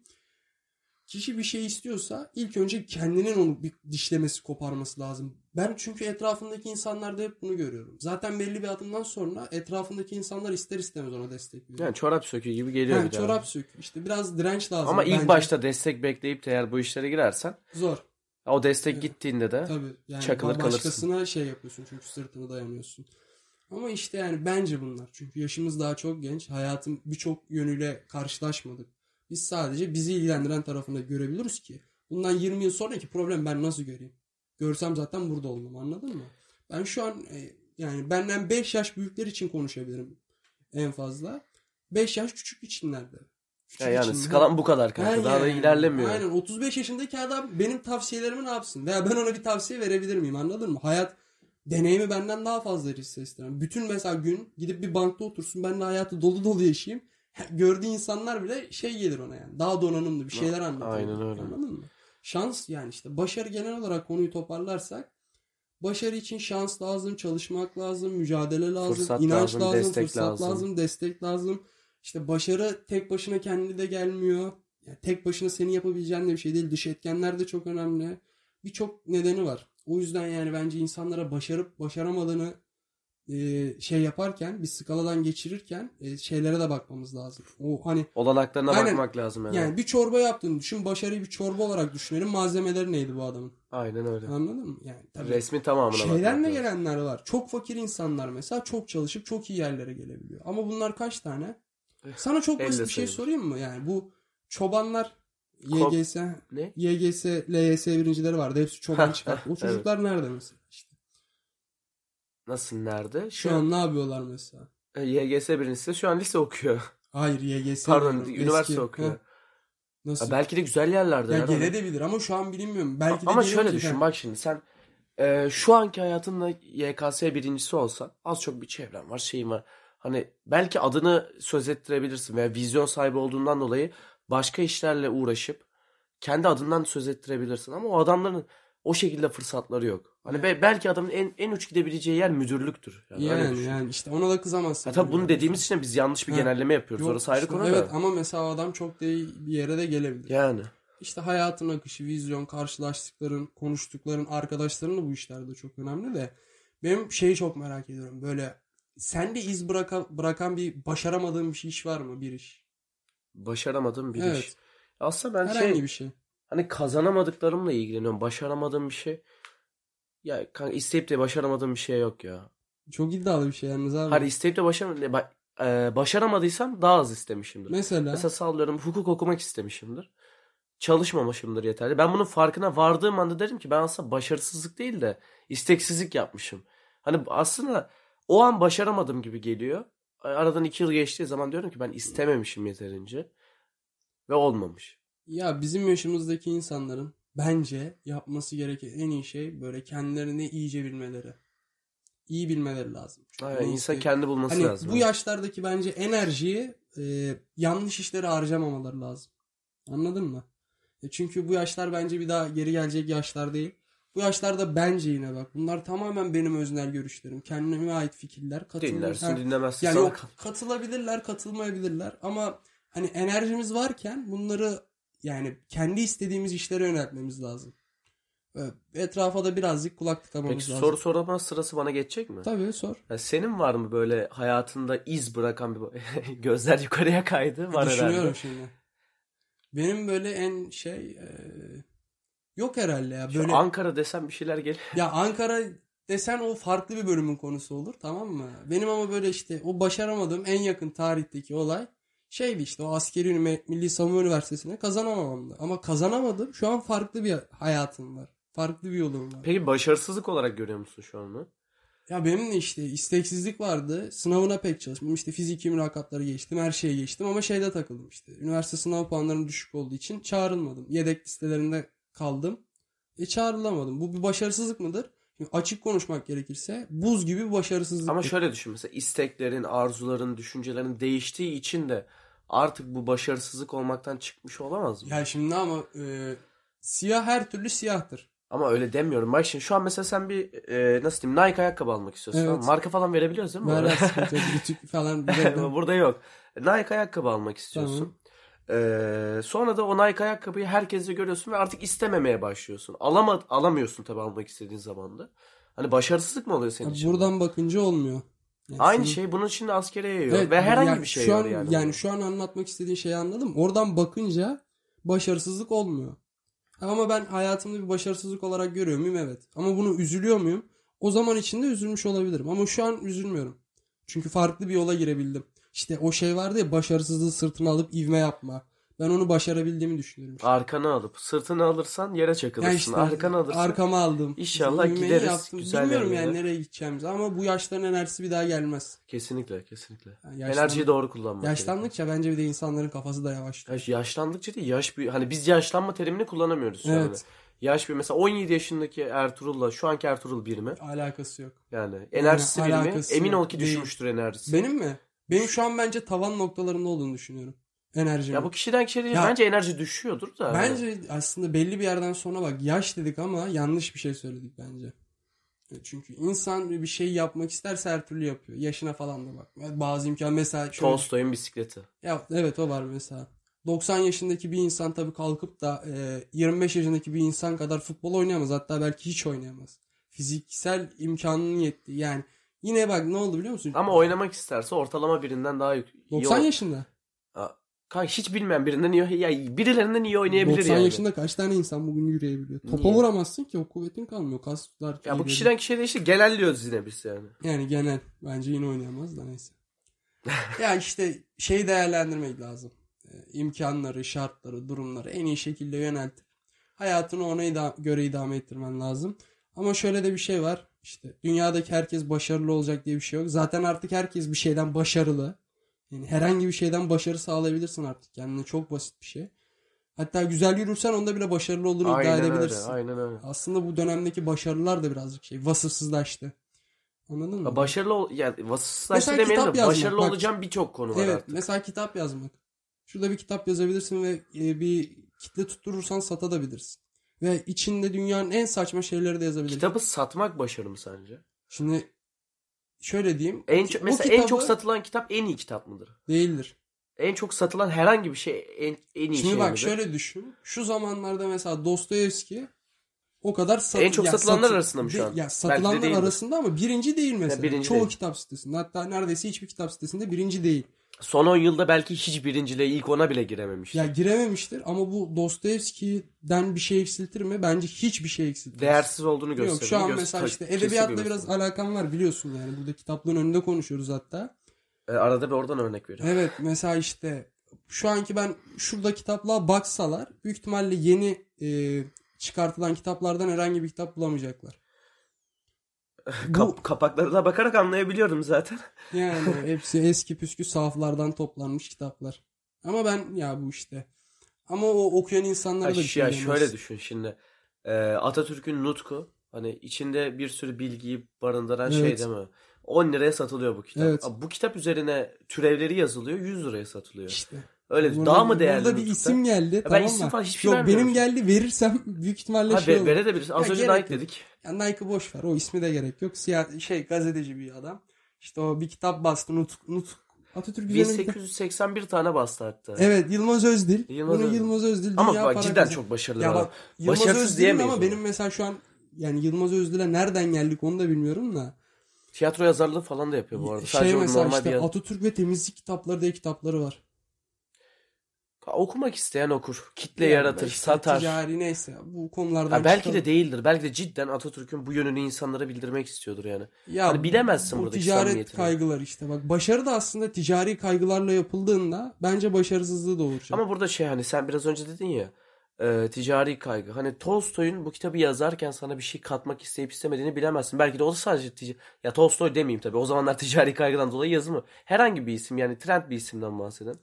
Kişi bir şey istiyorsa ilk önce kendinin onu bir dişlemesi koparması lazım. Ben çünkü etrafındaki insanlarda hep bunu görüyorum. Zaten belli bir adımdan sonra etrafındaki insanlar ister istemez ona destek veriyor. Yani çorap söküğü gibi geliyor daha. çorap sök. İşte biraz direnç lazım. Ama ilk bence. başta destek bekleyip de eğer bu işlere girersen zor. o destek Evet. gittiğinde de Tabii. Yani Çakılır ba- kalırsın. başkasına şey yapıyorsun çünkü sırtını dayanıyorsun. Ama işte yani bence bunlar. Çünkü yaşımız daha çok genç. Hayatın birçok yönüyle karşılaşmadık. Biz sadece bizi ilgilendiren tarafını görebiliyoruz ki. Bundan 20 yıl sonraki problem ben nasıl göreyim? Görsem zaten burada olmam anladın mı? Ben şu an e, yani benden 5 yaş büyükler için konuşabilirim en fazla. 5 yaş küçük içinlerde. Küçük Ya yani için- skalan bu kadar kanka. Ha Daha da yani. ilerlemiyor. Aynen 35 yaşındaki adam benim tavsiyelerimi ne yapsın? Veya ben ona bir tavsiye verebilir miyim anladın mı? Hayat deneyimi benden daha fazla isteyen. Bütün mesela gün gidip bir bankta otursun ben de hayatı dolu dolu yaşayayım. Gördüğü insanlar bile şey gelir ona yani. Daha donanımlı bir şeyler anlatıyor. Aynen öyle. Anladın mı? Şans yani işte başarı genel olarak konuyu toparlarsak başarı için şans lazım, çalışmak lazım, mücadele lazım, Fırsat inanç lazım, lazım, destek fırsat lazım. lazım, destek lazım. İşte başarı tek başına kendi de gelmiyor. Yani tek başına senin yapabileceğin de bir şey değil. Dış etkenler de çok önemli. Birçok nedeni var. O yüzden yani bence insanlara başarıp başaramadığını e, şey yaparken bir skaladan geçirirken e, şeylere de bakmamız lazım. O hani Olanaklarına Aynen. bakmak lazım yani. yani bir çorba yaptığını düşün. Başarıyı bir çorba olarak düşünelim. Malzemeleri neydi bu adamın? Aynen öyle. Anladın mı? Yani tabii Resmi tamamına şeyden de gelenler var. Çok fakir insanlar mesela çok çalışıp çok iyi yerlere gelebiliyor. Ama bunlar kaç tane? Sana çok basit bir şey sayılır. sorayım mı? Yani bu çobanlar YGS, Ne? YGS, LYS birincileri vardı. Hepsi çoban çıkarttı. O Evet. çocuklar nerede mesela? İşte. Nasıl nerede? Şu an ne yapıyorlar mesela? E, YGS birincisi şu an lise okuyor. Hayır YGS Pardon diyorum. üniversite Eski. okuyor. Heh, Nasıl? Ha, belki de güzel yerlerde. ya gelebilir ama şu an bilinmiyorum. Belki de Ama gelir şöyle düşün ben- bak şimdi sen e, şu anki hayatında YKS birincisi olsan az çok bir çevren var şeyin var. Hani belki adını söz ettirebilirsin veya vizyon sahibi olduğundan dolayı başka işlerle uğraşıp kendi adından söz ettirebilirsin. Ama o adamların o şekilde fırsatları yok. Hani be- belki adamın en, en uç gidebileceği yer müdürlüktür. Yani, Yani, yani işte ona da kızamazsın. Ha, tabii bunu dediğimiz için biz yanlış bir Ha, genelleme yapıyoruz. Yok, Orası ayrı işte konu Evet da. ama mesela adam çok iyi bir yere de gelebilir. Yani. İşte hayatın akışı, vizyon, karşılaştıkların, konuştukların, arkadaşların da bu işlerde çok önemli de. Benim şeyi çok merak ediyorum. Böyle sende iz bıraka, bırakan bir başaramadığın bir iş var mı? Bir iş. Başaramadığım bir Evet. iş. Aslında ben Herhangi şey bir şey. Hani kazanamadıklarımla ilgileniyorum. Başaramadığım bir şey. Ya kanka isteyip de başaramadığım bir şey yok ya. Çok iddialı bir şey yalnız abi. Hani isteyip de başaramadım. Ba- e, başaramadıysam daha az istemişimdir. Mesela, Mesela sallıyorum hukuk okumak istemişimdir. Çalışmamışımdır yeterli. Ben bunun farkına vardığım anda derim ki ben aslında başarısızlık değil de isteksizlik yapmışım. Hani aslında o an başaramadım gibi geliyor. Aradan iki yıl geçtiği zaman diyorum ki ben istememişim yeterince. Ve olmamış. ya bizim yaşımızdaki insanların bence yapması gereken en iyi şey böyle kendilerini iyice bilmeleri. İyi bilmeleri lazım. Çünkü Aynen, bunu insan kendi bulması Hani lazım. bu yaşlardaki bence enerjiyi e, yanlış işlere harcamamaları lazım. Anladın mı? E çünkü bu yaşlar bence bir daha geri gelecek yaşlar değil. Bu yaşlarda bence yine bak bunlar tamamen benim öznel görüşlerim. Kendime ait fikirler. Katılır, Dinlersin Ha, dinlemezsin. yani yok katılabilirler, katılmayabilirler ama hani enerjimiz varken bunları yani kendi istediğimiz işlere yöneltmemiz lazım. Etrafa da birazcık kulak tıkamamız Peki lazım. soru sorma sırası bana geçecek mi? Tabii sor. Ya senin var mı böyle hayatında iz bırakan bir gözler yukarıya kaydı var Düşünüyorum herhalde. şimdi. Benim böyle en şey e, yok herhalde ya. Şu Böyle Ankara desem bir şeyler gelir. ya Ankara desen o farklı bir bölümün konusu olur tamam mı? Benim ama böyle işte o başaramadığım en yakın tarihteki olay şeydi işte o askeri ünime- Milli Savunma Üniversitesi'ne kazanamamamdı. Ama kazanamadım. Şu an farklı bir hayatım var. Farklı bir yolum var. Peki başarısızlık olarak görüyor musun şu an onu? Ya benim de işte isteksizlik vardı. Sınavına pek çalışmadım. İşte fiziki mülakatları geçtim. Her şeye geçtim ama şeyde takıldım işte. Üniversite sınav puanlarım düşük olduğu için çağrılmadım. Yedek listelerinde kaldım. E çağrılamadım. Bu bir başarısızlık mıdır? Şimdi açık konuşmak gerekirse buz gibi bir başarısızlık. Ama şöyle düşün mesela isteklerin, arzuların, düşüncelerin değiştiği için de artık bu başarısızlık olmaktan çıkmış olamaz mı? Ya şimdi ama e, siyah her türlü siyahtır. Ama öyle demiyorum. Bak şimdi şu an mesela sen bir e, nasıl diyeyim Nike ayakkabı almak istiyorsun. Evet. tamam? Marka falan verebiliyoruz değil mi? Ver sıkıntı yok. Rütük falan. Burada yok. Nike ayakkabı almak istiyorsun. Ee, sonra da o Nike ayakkabıyı herkese görüyorsun ve artık istememeye başlıyorsun. Alama, alamıyorsun tabii almak istediğin zaman da. Hani başarısızlık mı oluyor senin Ya için? buradan bakınca olmuyor. Yani Aynı senin- şey bunun için askere yayıyor. Evet, ve herhangi yani bir şey şu an, yani. Yani şu an anlatmak istediğin şeyi anladım. Oradan bakınca başarısızlık olmuyor. Ama ben hayatımda bir başarısızlık olarak görüyor muyum? Evet. Ama bunu üzülüyor muyum? O zaman içinde üzülmüş olabilirim. Ama şu an üzülmüyorum. Çünkü farklı bir yola girebildim. İşte o şey vardı ya başarısızlığı sırtına alıp ivme yapma. Ben onu başarabildiğimi düşünüyorum. Arkana alıp sırtını alırsan yere çakılırsın. Yani işte Arkana alırsan. arkama aldım. İnşallah İvmeyi gideriz güzel Bilmiyorum yani nereye gideceğimizi ama bu yaşların enerjisi bir daha gelmez. Kesinlikle kesinlikle. Yani yaşlan- Enerjiyi doğru kullanmak Yaşlandıkça bence bir de insanların kafası da yavaşlıyor. gerekiyor. Yaş- Yaşlandıkça değil yaş büyü. Hani biz yaşlanma terimini kullanamıyoruz. Evet. Yaş bir mesela 17 yaşındaki Ertuğrul'la şu anki Ertuğrul bir mi? Alakası yok. Yani enerjisi bir mi? Emin ol ki Değil. düşmüştür enerjisi. Benim mi? Benim şu an bence tavan noktalarında olduğunu düşünüyorum. Enerjim. Ya bu kişiden kişiye değil. Ya- Bence enerji düşüyordur da. Bence aslında belli bir yerden sonra bak yaş dedik ama yanlış bir şey söyledik bence. Çünkü insan bir şey yapmak isterse her türlü yapıyor. Yaşına falan da bak. Bazı imkan mesela şöyle, Tolstoy'un bisikleti. ya evet o var mesela. 90 yaşındaki bir insan tabii kalkıp da e, 25 yaşındaki bir insan kadar futbol oynayamaz. Hatta belki hiç oynayamaz. Fiziksel imkanının yettiği. Yani yine bak ne oldu biliyor musun? Ama oynamak isterse ortalama birinden daha yük- iyi 90 ol- yaşında. Kanka hiç bilmeyen birinden iyi ya birilerinden iyi oynayabilir 90 yani. yaşında kaç tane insan bugün yürüyebiliyor? Topa Niye? vuramazsın ki o kuvvetin kalmıyor. Kaslar Ya bu iyi kişiden kişiye değişir. Genelliyoruz yine biz yani. Yani genel. Bence yine oynayamaz da neyse. ya işte şey değerlendirmek lazım. Ee, imkanları, şartları, durumları en iyi şekilde yöneltip hayatını ona göre idame ettirmen lazım. Ama şöyle de bir şey var. İşte dünyadaki herkes başarılı olacak diye bir şey yok. Zaten artık herkes bir şeyden başarılı. Yani herhangi bir şeyden başarı sağlayabilirsin artık kendine. Çok basit bir şey. Hatta güzel yürürsen onda bile başarılı olduğunu iddia Aynen öyle. edebilirsin. Aynen öyle. Aslında bu dönemdeki başarılar da birazcık şey vasıfsızlaştı. Anladın mı? Başarılı ol yani vasıfsızlaştı Mesela demeyelim kitap de yazmak, başarılı bak. olacağım birçok konu var Evet artık. mesela kitap yazmak. Şurada bir kitap yazabilirsin ve e, bir kitle tutturursan satabilirsin. Ve içinde dünyanın en saçma şeyleri de yazabilirsin. Kitabı satmak başarı mı sence? Şimdi şöyle diyeyim. En çok, mesela en kitabı- çok satılan kitap en iyi kitap mıdır? değildir. En çok satılan herhangi bir şey en, en iyi Şimdi şey bak midir? şöyle düşün. Şu zamanlarda mesela Dostoyevski o kadar sat- En çok ya satılanlar satı- arasında mı şu de- an? Ya de satılanlar değildir. arasında ama birinci değil mesela. birinci Çoğu değil. kitap sitesinde. Hatta neredeyse hiçbir kitap sitesinde birinci değil. Son 10 yılda belki hiç birinciliğe ilk ona bile girememiş. Ya girememiştir ama bu Dostoyevski'den bir şey eksiltir mi? Bence hiçbir şey eksiltmez. Değersiz olduğunu gösteriyor. Yok şu an Göz- mesela işte edebiyatla bir biraz alakam var biliyorsun yani. Burada kitaplığın önünde konuşuyoruz hatta. E, arada bir oradan örnek veriyorum. Evet mesela işte şu anki ben şurada kitaplığa baksalar büyük ihtimalle yeni e, çıkartılan kitaplardan herhangi bir kitap bulamayacaklar. Bu Kap- kapaklarına bakarak anlayabiliyorum zaten. yani hepsi eski püskü sahaflardan toplanmış kitaplar. Ama ben ya bu işte. Ama o okuyan insanlara da şey ya şöyle düşün şimdi. E, Atatürk'ün nutku hani içinde bir sürü bilgiyi barındıran şey Evet. değil mi? 10 liraya satılıyor bu kitap. Evet. Bu kitap üzerine türevleri yazılıyor 100 liraya satılıyor. İşte. Öyle Burada daha mı değerli Burada bir isim geldi ben tamam isim mı? falan hiçbir şey Yok benim geldi verirsem büyük ihtimalle Ha, şey olur. verebiliriz. Az Ya önce Nike dedik. Ya Nike boş ver. O ismi de gerek yok. Siyah şey gazeteci bir adam. İşte o bir kitap bastı. Nut, Nut Atatürk üzerine bir kitap- 1881 tane bastı hatta. Evet Yılmaz Özdil. Yılmaz Bunu Özdil. Yılmaz Özdil Ama dünya bak cidden kazan- çok başarılı. Ya bak Yılmaz Başarısız Özdil'in diyemeyiz ama ona. benim mesela şu an yani Yılmaz Özdil'e nereden geldik onu da bilmiyorum da. Tiyatro yazarlığı falan da yapıyor bu arada. Şey Sadece mesela işte bir Atatürk ve temizlik kitapları diye kitapları var. Okumak isteyen okur. Kitle Yani yaratır, işte satar. Ticari neyse bu konulardan Ha, belki çıkalım. de değildir. Belki de cidden Atatürk'ün bu yönünü insanlara bildirmek istiyordur yani. Ya Hani bilemezsin bu buradaki ticaret kaygıları işte. Bak başarı da aslında ticari kaygılarla yapıldığında bence başarısızlığı doğuracak. Ama burada şey hani sen biraz önce dedin ya e, ticari kaygı. Hani Tolstoy'un bu kitabı yazarken sana bir şey katmak isteyip istemediğini bilemezsin. Belki de o da sadece tic- ya Tolstoy demeyeyim tabii. O zamanlar ticari kaygıdan dolayı yazımı. Herhangi bir isim yani trend bir isimden bahseden.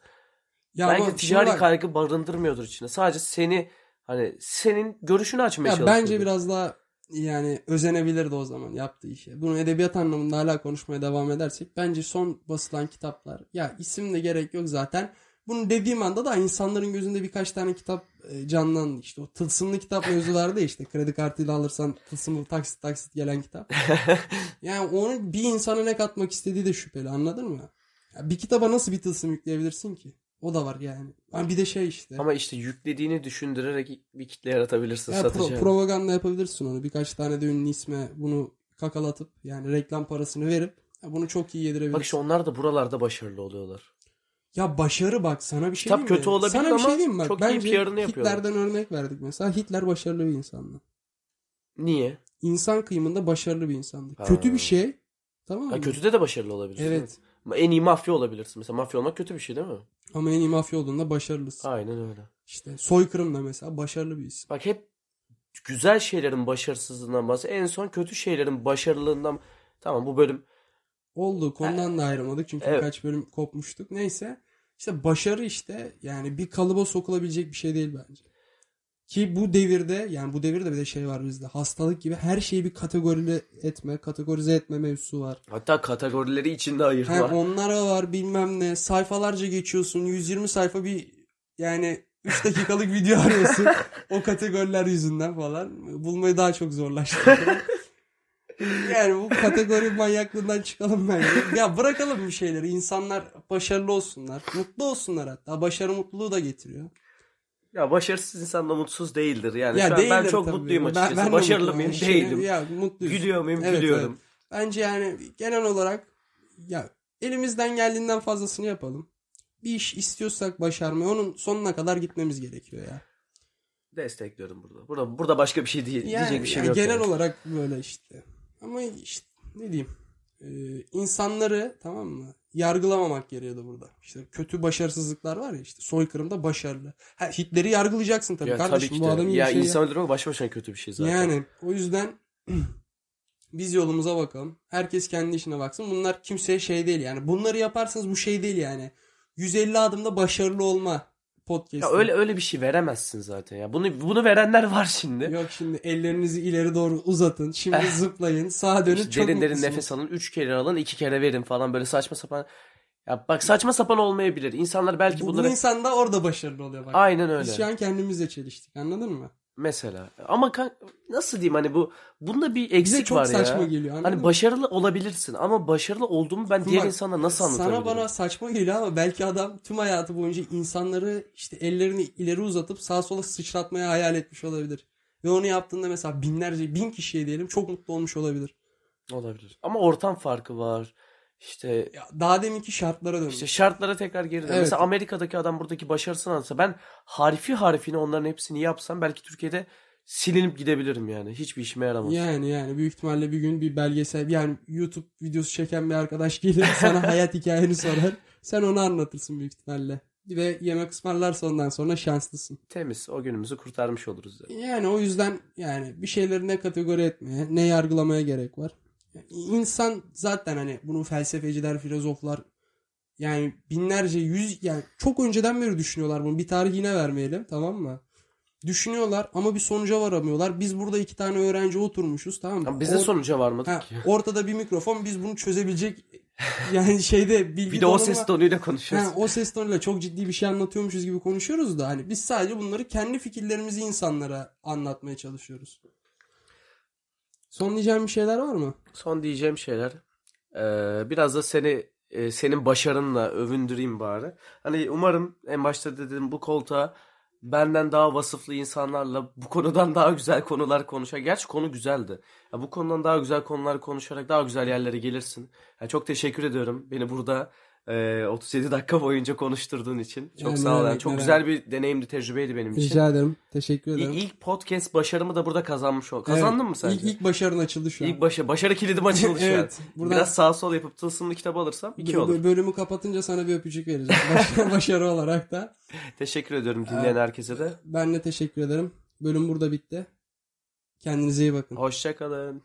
Ya Belki ticari bak, kaygı barındırmıyordur içinde. Sadece seni hani senin görüşünü açmaya ya çalışıyor. bence biraz daha yani özenebilirdi o zaman yaptığı işe. Bunu edebiyat anlamında hala konuşmaya devam edersek bence son basılan kitaplar ya isim de gerek yok zaten. Bunu dediğim anda da insanların gözünde birkaç tane kitap e, canlandı. İşte o tılsımlı kitap mevzu vardı ya işte kredi kartıyla alırsan tılsımlı taksit taksit gelen kitap. Yani onu bir insana ne katmak istediği de şüpheli anladın mı? Ya bir kitaba nasıl bir tılsım yükleyebilirsin ki? O da var yani. Ha bir de şey işte. Ama işte yüklediğini düşündürerek bir kitle yaratabilirsin Ya pro- satacağın. propaganda yapabilirsin onu. Birkaç tane de ünlü isme bunu kakalatıp yani reklam parasını verip bunu çok iyi yedirebilirsin. Bak işte onlar da buralarda başarılı oluyorlar. Ya başarı bak sana bir şey Kitap diyeyim mi? kötü olabilir sana bir ama şey diyeyim? Bak, çok iyi Bence PR'ını yapıyorlar. Hitler'den örnek verdik mesela. Hitler başarılı bir insandı. Niye? İnsan kıyımında başarılı bir insandı. Ha. Kötü bir şey. Tamam mı? Ha, kötüde de başarılı olabilirsin. Evet. En iyi mafya olabilirsin. Mesela mafya olmak kötü bir şey değil mi? Ama en iyi mafya olduğunda başarılısın. Aynen öyle. İşte soykırım da mesela başarılı bir isim. Bak hep güzel şeylerin başarısızlığından bahsediyor. En son kötü şeylerin başarılığından Tamam bu bölüm Oldu konudan da ayrılmadık çünkü Evet. birkaç bölüm kopmuştuk. Neyse işte başarı işte yani bir kalıba sokulabilecek bir şey değil bence. Ki bu devirde yani bu devirde bir de şey var bizde hastalık gibi her şeyi bir kategorize etme, kategorize etme mevzusu var. hatta kategorileri içinde ayırma. Hem onlara var bilmem ne sayfalarca geçiyorsun 120 sayfa bir yani 3 dakikalık video arıyorsun o kategoriler yüzünden falan bulmayı daha çok zorlaştırdı. yani bu kategori manyaklığından çıkalım bence. Ya bırakalım bir şeyleri. İnsanlar başarılı olsunlar. Mutlu olsunlar hatta. Başarı mutluluğu da getiriyor. Ya başarısız insan da mutsuz değildir. Yani ya şu an ben çok tabii. mutluyum Ben- açıkçası. ben de Başarılı? Yani şey- Değilim. Ya mutluyuz. Gülüyor muyum? Evet, Gülüyorum. Bence yani genel olarak ya elimizden geldiğinden fazlasını yapalım. Bir iş istiyorsak başarmayı onun sonuna kadar gitmemiz gerekiyor ya. Destekliyorum burada. Burada burada başka bir şey değil. Yani, diyecek bir şey yani yok. genel yani. olarak böyle işte. Ama işte ne diyeyim? E, insanları tamam mı yargılamamak gerekiyordu burada. İşte kötü başarısızlıklar var ya işte soykırımda başarılı. Ha, Hitler'i yargılayacaksın tabii Ya kardeşim. tabii bu adam iyi ya bir şey insan öldürmek başlı başına kötü bir şey zaten. Yani o yüzden biz yolumuza bakalım. Herkes kendi işine baksın. Bunlar kimseye şey değil yani. Bunları yaparsanız bu şey değil yani. 150 adımda başarılı olma podcast. Ya öyle öyle bir şey veremezsin zaten ya. Bunu bunu verenler var şimdi. Yok şimdi ellerinizi ileri doğru uzatın. Şimdi zıplayın. Sağa dönün. İşte çok derin derin nefes alın. Üç kere alın. iki kere verin falan. Böyle saçma sapan. Ya bak saçma sapan olmayabilir. İnsanlar belki Bu, bu bunları... insan da orada başarılı oluyor bak. Aynen öyle. Biz şu an kendimizle çeliştik. Anladın mı? Mesela. Ama nasıl diyeyim hani bu bunda bir Bize eksik çok var saçma ya. geliyor. Hani mı? başarılı olabilirsin ama başarılı olduğumu ben diğer Bak, insanlara nasıl anlatabilirim? Sana bana saçma geliyor ama belki adam tüm hayatı boyunca insanları işte ellerini ileri uzatıp sağa sola sıçratmaya hayal etmiş olabilir. Ve onu yaptığında mesela binlerce, bin kişiye diyelim çok mutlu olmuş olabilir. Olabilir. Ama ortam farkı var. İşte Ya daha deminki şartlara dönmüş. işte şartlara tekrar geri dön. Evet. Mesela Amerika'daki adam buradaki başarısını anlatsa ben harfi harfine onların hepsini yapsam belki Türkiye'de silinip gidebilirim yani. Hiçbir işime yaramaz. Yani yani büyük ihtimalle bir gün bir belgesel yani YouTube videosu çeken bir arkadaş gelir sana hayat hikayeni sorar. Sen onu anlatırsın büyük ihtimalle. Ve yemek ısmarlarsa ondan sonra şanslısın. Temiz. O günümüzü kurtarmış oluruz. Yani. Yani o yüzden yani bir şeyleri ne kategori etmeye ne yargılamaya gerek var. Yani İnsan zaten hani bunu felsefeciler, filozoflar yani binlerce yüz yani çok önceden beri düşünüyorlar bunu. Bir tarih yine vermeyelim tamam mı? Düşünüyorlar ama bir sonuca varamıyorlar. Biz burada iki tane öğrenci oturmuşuz tamam mı? Ama biz de Or- sonuca varmadık Ha, ki. ortada bir mikrofon biz bunu çözebilecek yani şeyde bilgi Bir de o ses tonuyla konuşuyoruz. Ha, o ses tonuyla çok ciddi bir şey anlatıyormuşuz gibi konuşuyoruz da hani biz sadece bunları kendi fikirlerimizi insanlara anlatmaya çalışıyoruz. Son diyeceğim bir şeyler var mı? Son diyeceğim şeyler. Ee, biraz da seni e, senin başarınla övündüreyim bari. Hani umarım en başta dedim bu koltuğa benden daha vasıflı insanlarla bu konudan daha güzel konular konuşar. Gerçi konu güzeldi. Ya bu konudan daha güzel konular konuşarak daha güzel yerlere gelirsin. Ya çok teşekkür ediyorum beni burada e, 37 dakika boyunca konuşturduğun için. Çok Yani sağ ol. Yani çok güzel bir deneyimdi, tecrübeydi benim için. Rica ederim. Teşekkür ederim. İlk, ilk podcast başarımı da burada kazanmış ol. Kazandın Evet, mı sence? İlk, ilk başarın açıldı şu an. İlk başa, başarı kilidim açıldı şu Evet, an. buradan- Biraz sağ sol yapıp tılsımlı kitabı alırsam iki olur. Bölümü kapatınca sana bir öpücük vereceğim. Baş- başarı olarak da. Teşekkür ediyorum dinleyen herkese de. Ben de teşekkür ederim. Bölüm burada bitti. Kendinize iyi bakın. Hoşçakalın.